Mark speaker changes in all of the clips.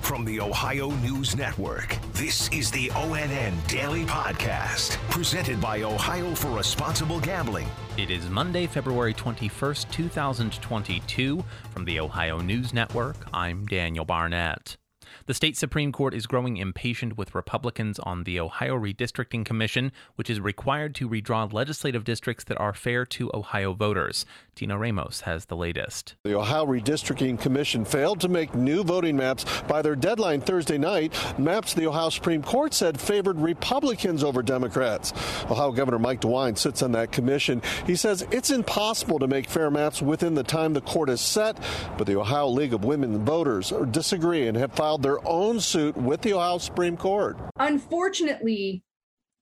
Speaker 1: From the Ohio News Network, this is the ONN Daily Podcast, presented by Ohio for Responsible Gambling.
Speaker 2: It is Monday, February 21st, 2022. From the Ohio News Network, I'm Daniel Barnett. The state Supreme Court is growing impatient with Republicans on the Ohio Redistricting Commission, which is required to redraw legislative districts that are fair to Ohio voters. Tino Ramos has the latest.
Speaker 3: The Ohio Redistricting Commission failed to make new voting maps by their deadline Thursday night. Maps the Ohio Supreme Court said favored Republicans over Democrats. Ohio Governor Mike DeWine sits on that commission. He says it's impossible to make fair maps within the time the court has set, but the Ohio League of Women Voters disagree and have filed their own suit with the Ohio Supreme Court.
Speaker 4: Unfortunately,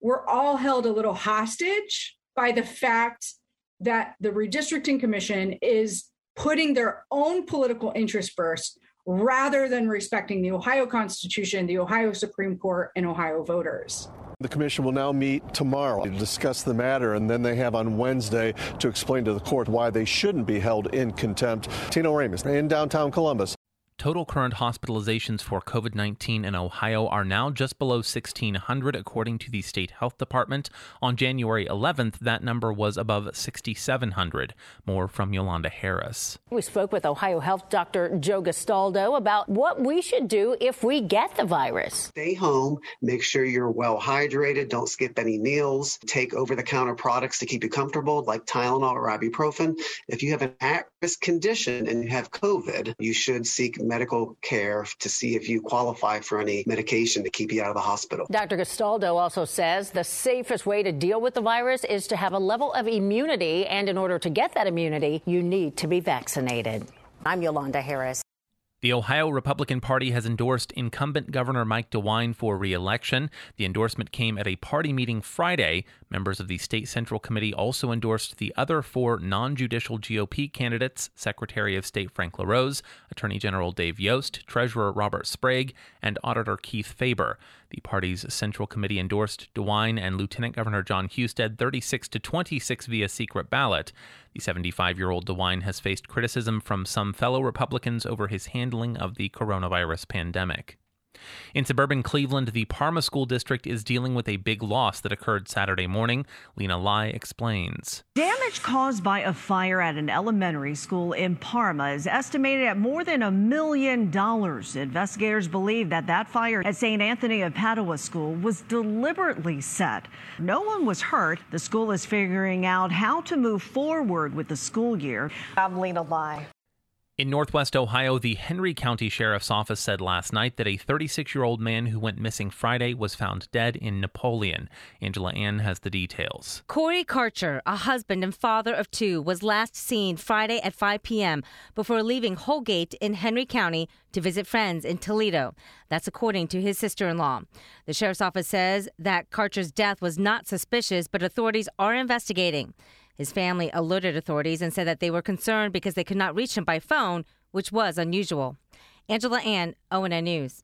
Speaker 4: we're all held a little hostage by the fact that the redistricting commission is putting their own political interest first rather than respecting the Ohio Constitution, the Ohio Supreme Court, and Ohio voters.
Speaker 3: The commission will now meet tomorrow to discuss the matter, and then they have on Wednesday to explain to the court why they shouldn't be held in contempt. Tino Ramos in downtown Columbus.
Speaker 2: Total current hospitalizations for COVID 19 in Ohio are now just below 1,600, according to the state health department. On January 11th, that number was above 6,700. More from Yolanda Harris.
Speaker 5: We spoke with Ohio Health Dr. Joe Gastaldo about what we should do if we get the virus.
Speaker 6: Stay home, make sure you're well hydrated, don't skip any meals, take over the counter products to keep you comfortable, like Tylenol or ibuprofen. If you have an at risk condition and you have COVID, you should seek medical care to see if you qualify for any medication to keep you out of the hospital.
Speaker 5: Dr. Gastaldo also says the safest way to deal with the virus is to have a level of immunity, and in order to get that immunity, you need to be vaccinated. I'm Yolanda Harris.
Speaker 2: The Ohio Republican Party has endorsed incumbent Governor Mike DeWine for re-election. The endorsement came at a party meeting Friday. Members of the State Central Committee also endorsed the other four non-judicial GOP candidates, Secretary of State Frank LaRose, Attorney General Dave Yost, Treasurer Robert Sprague, and Auditor Keith Faber. The party's Central Committee endorsed DeWine and Lieutenant Governor Jon Husted 36 to 26 via secret ballot. The 75 year old DeWine has faced criticism from some fellow Republicans over his handling of the coronavirus pandemic. In suburban Cleveland, the Parma School District is dealing with a big loss that occurred Saturday morning. Lena Lai explains.
Speaker 7: Damage caused by a fire at an elementary school in Parma is estimated at more than a million dollars. Investigators believe that that fire at St. Anthony of Padua School was deliberately set. No one was hurt. The school is figuring out how to move forward with the school year.
Speaker 8: I'm Lena Lai.
Speaker 2: In Northwest Ohio, the Henry County Sheriff's Office said last night that a 36 year old man who went missing Friday was found dead in Napoleon. Angela Ann has the details.
Speaker 9: Corey Karcher, a husband and father of two, was last seen Friday at 5 p.m. before leaving Holgate in Henry County to visit friends in Toledo. That's according to his sister in law. The sheriff's office says that Karcher's death was not suspicious, but authorities are investigating. His family alerted authorities and said that they were concerned because they could not reach him by phone, which was unusual. Angela Ann, ONN News.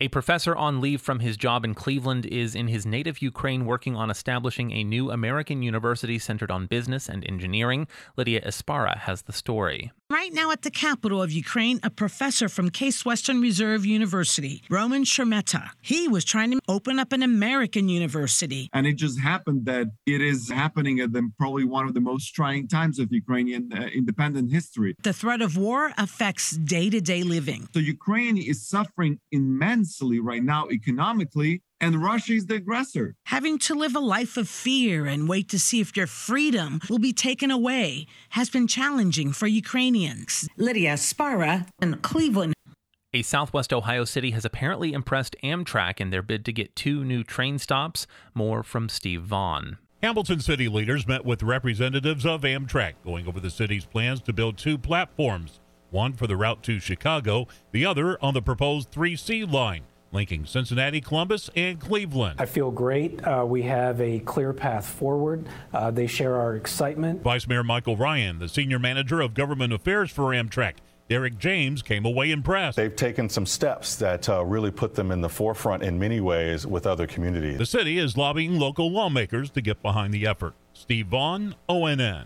Speaker 2: A professor on leave from his job in Cleveland is in his native Ukraine working on establishing a new American university centered on business and engineering. Lydia Espara has the story.
Speaker 10: Right now at the capital of Ukraine, a professor from Case Western Reserve University, Roman Sheremeta, he was trying to open up an American university.
Speaker 11: And it just happened that it is happening at the, probably one of the most trying times of Ukrainian uh, independent history.
Speaker 10: The threat of war affects day to day living.
Speaker 11: So Ukraine is suffering immensely right now economically and Russia is the aggressor.
Speaker 10: Having to live a life of fear and wait to see if your freedom will be taken away has been challenging for Ukrainians. Lydia Spara in Cleveland.
Speaker 2: A southwest Ohio city has apparently impressed Amtrak in their bid to get two new train stops. More from Steve Vaughn.
Speaker 12: Hamilton city leaders met with representatives of Amtrak, going over the city's plans to build two platforms one for the route to Chicago, the other on the proposed 3C line linking Cincinnati, Columbus, and Cleveland.
Speaker 13: I feel great. Uh, we have a clear path forward. Uh, they share our excitement.
Speaker 12: Vice Mayor Michael Ryan, the senior manager of government affairs for Amtrak, Derek James came away impressed.
Speaker 14: They've taken some steps that uh, really put them in the forefront in many ways with other communities.
Speaker 12: The city is lobbying local lawmakers to get behind the effort. Steve Vaughn, ONN.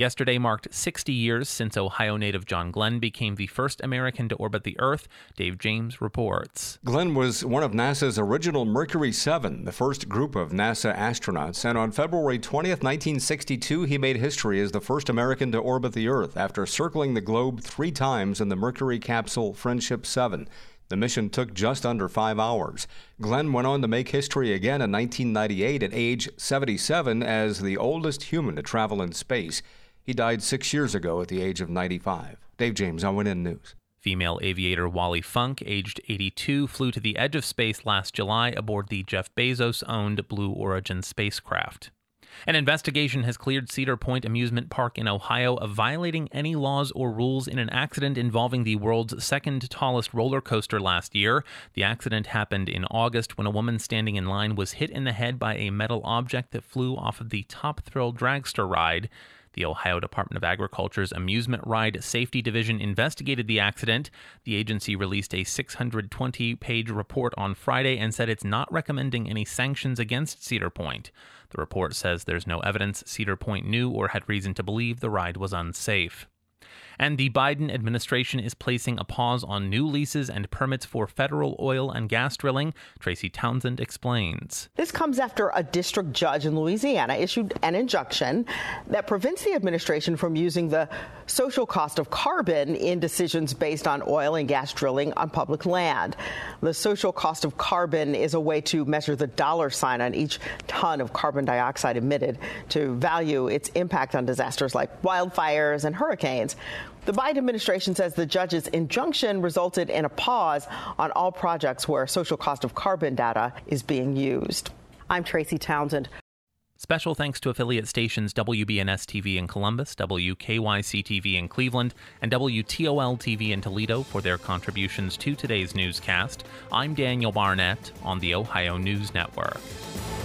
Speaker 2: Yesterday marked 60 years since Ohio native John Glenn became the first American to orbit the Earth. Dave James reports.
Speaker 8: Glenn was one of NASA's original Mercury 7, the first group of NASA astronauts, and on February 20th, 1962, he made history as the first American to orbit the Earth after circling the globe three times in the Mercury capsule Friendship 7. The mission took just under five hours. Glenn went on to make history again in 1998 at age 77 as the oldest human to travel in space. He died six years ago at the age of 95. Dave James, ONN News.
Speaker 2: Female aviator Wally Funk, aged 82, flew to the edge of space last July aboard the Jeff Bezos owned Blue Origin spacecraft. An investigation has cleared Cedar Point Amusement Park in Ohio of violating any laws or rules in an accident involving the world's second tallest roller coaster last year. The accident happened in August when a woman standing in line was hit in the head by a metal object that flew off of the Top Thrill dragster ride. The Ohio Department of Agriculture's Amusement Ride Safety Division investigated the accident. The agency released a 620 page report on Friday and said it's not recommending any sanctions against Cedar Point. The report says there's no evidence Cedar Point knew or had reason to believe the ride was unsafe and the Biden administration is placing a pause on new leases and permits for federal oil and gas drilling. Tracy Townsend explains.
Speaker 15: This comes after a district judge in Louisiana issued an injunction that prevents the administration from using the social cost of carbon in decisions based on oil and gas drilling on public land. The social cost of carbon is a way to measure the dollar sign on each ton of carbon dioxide emitted to value its impact on disasters like wildfires and hurricanes. The Biden administration says the judge's injunction resulted in a pause on all projects where social cost of carbon data is being used. I'm Tracy Townsend.
Speaker 2: Special thanks to affiliate stations WBNS TV in Columbus, WKYC TV in Cleveland, and WTOL TV in Toledo for their contributions to today's newscast. I'm Daniel Barnett on the Ohio News Network.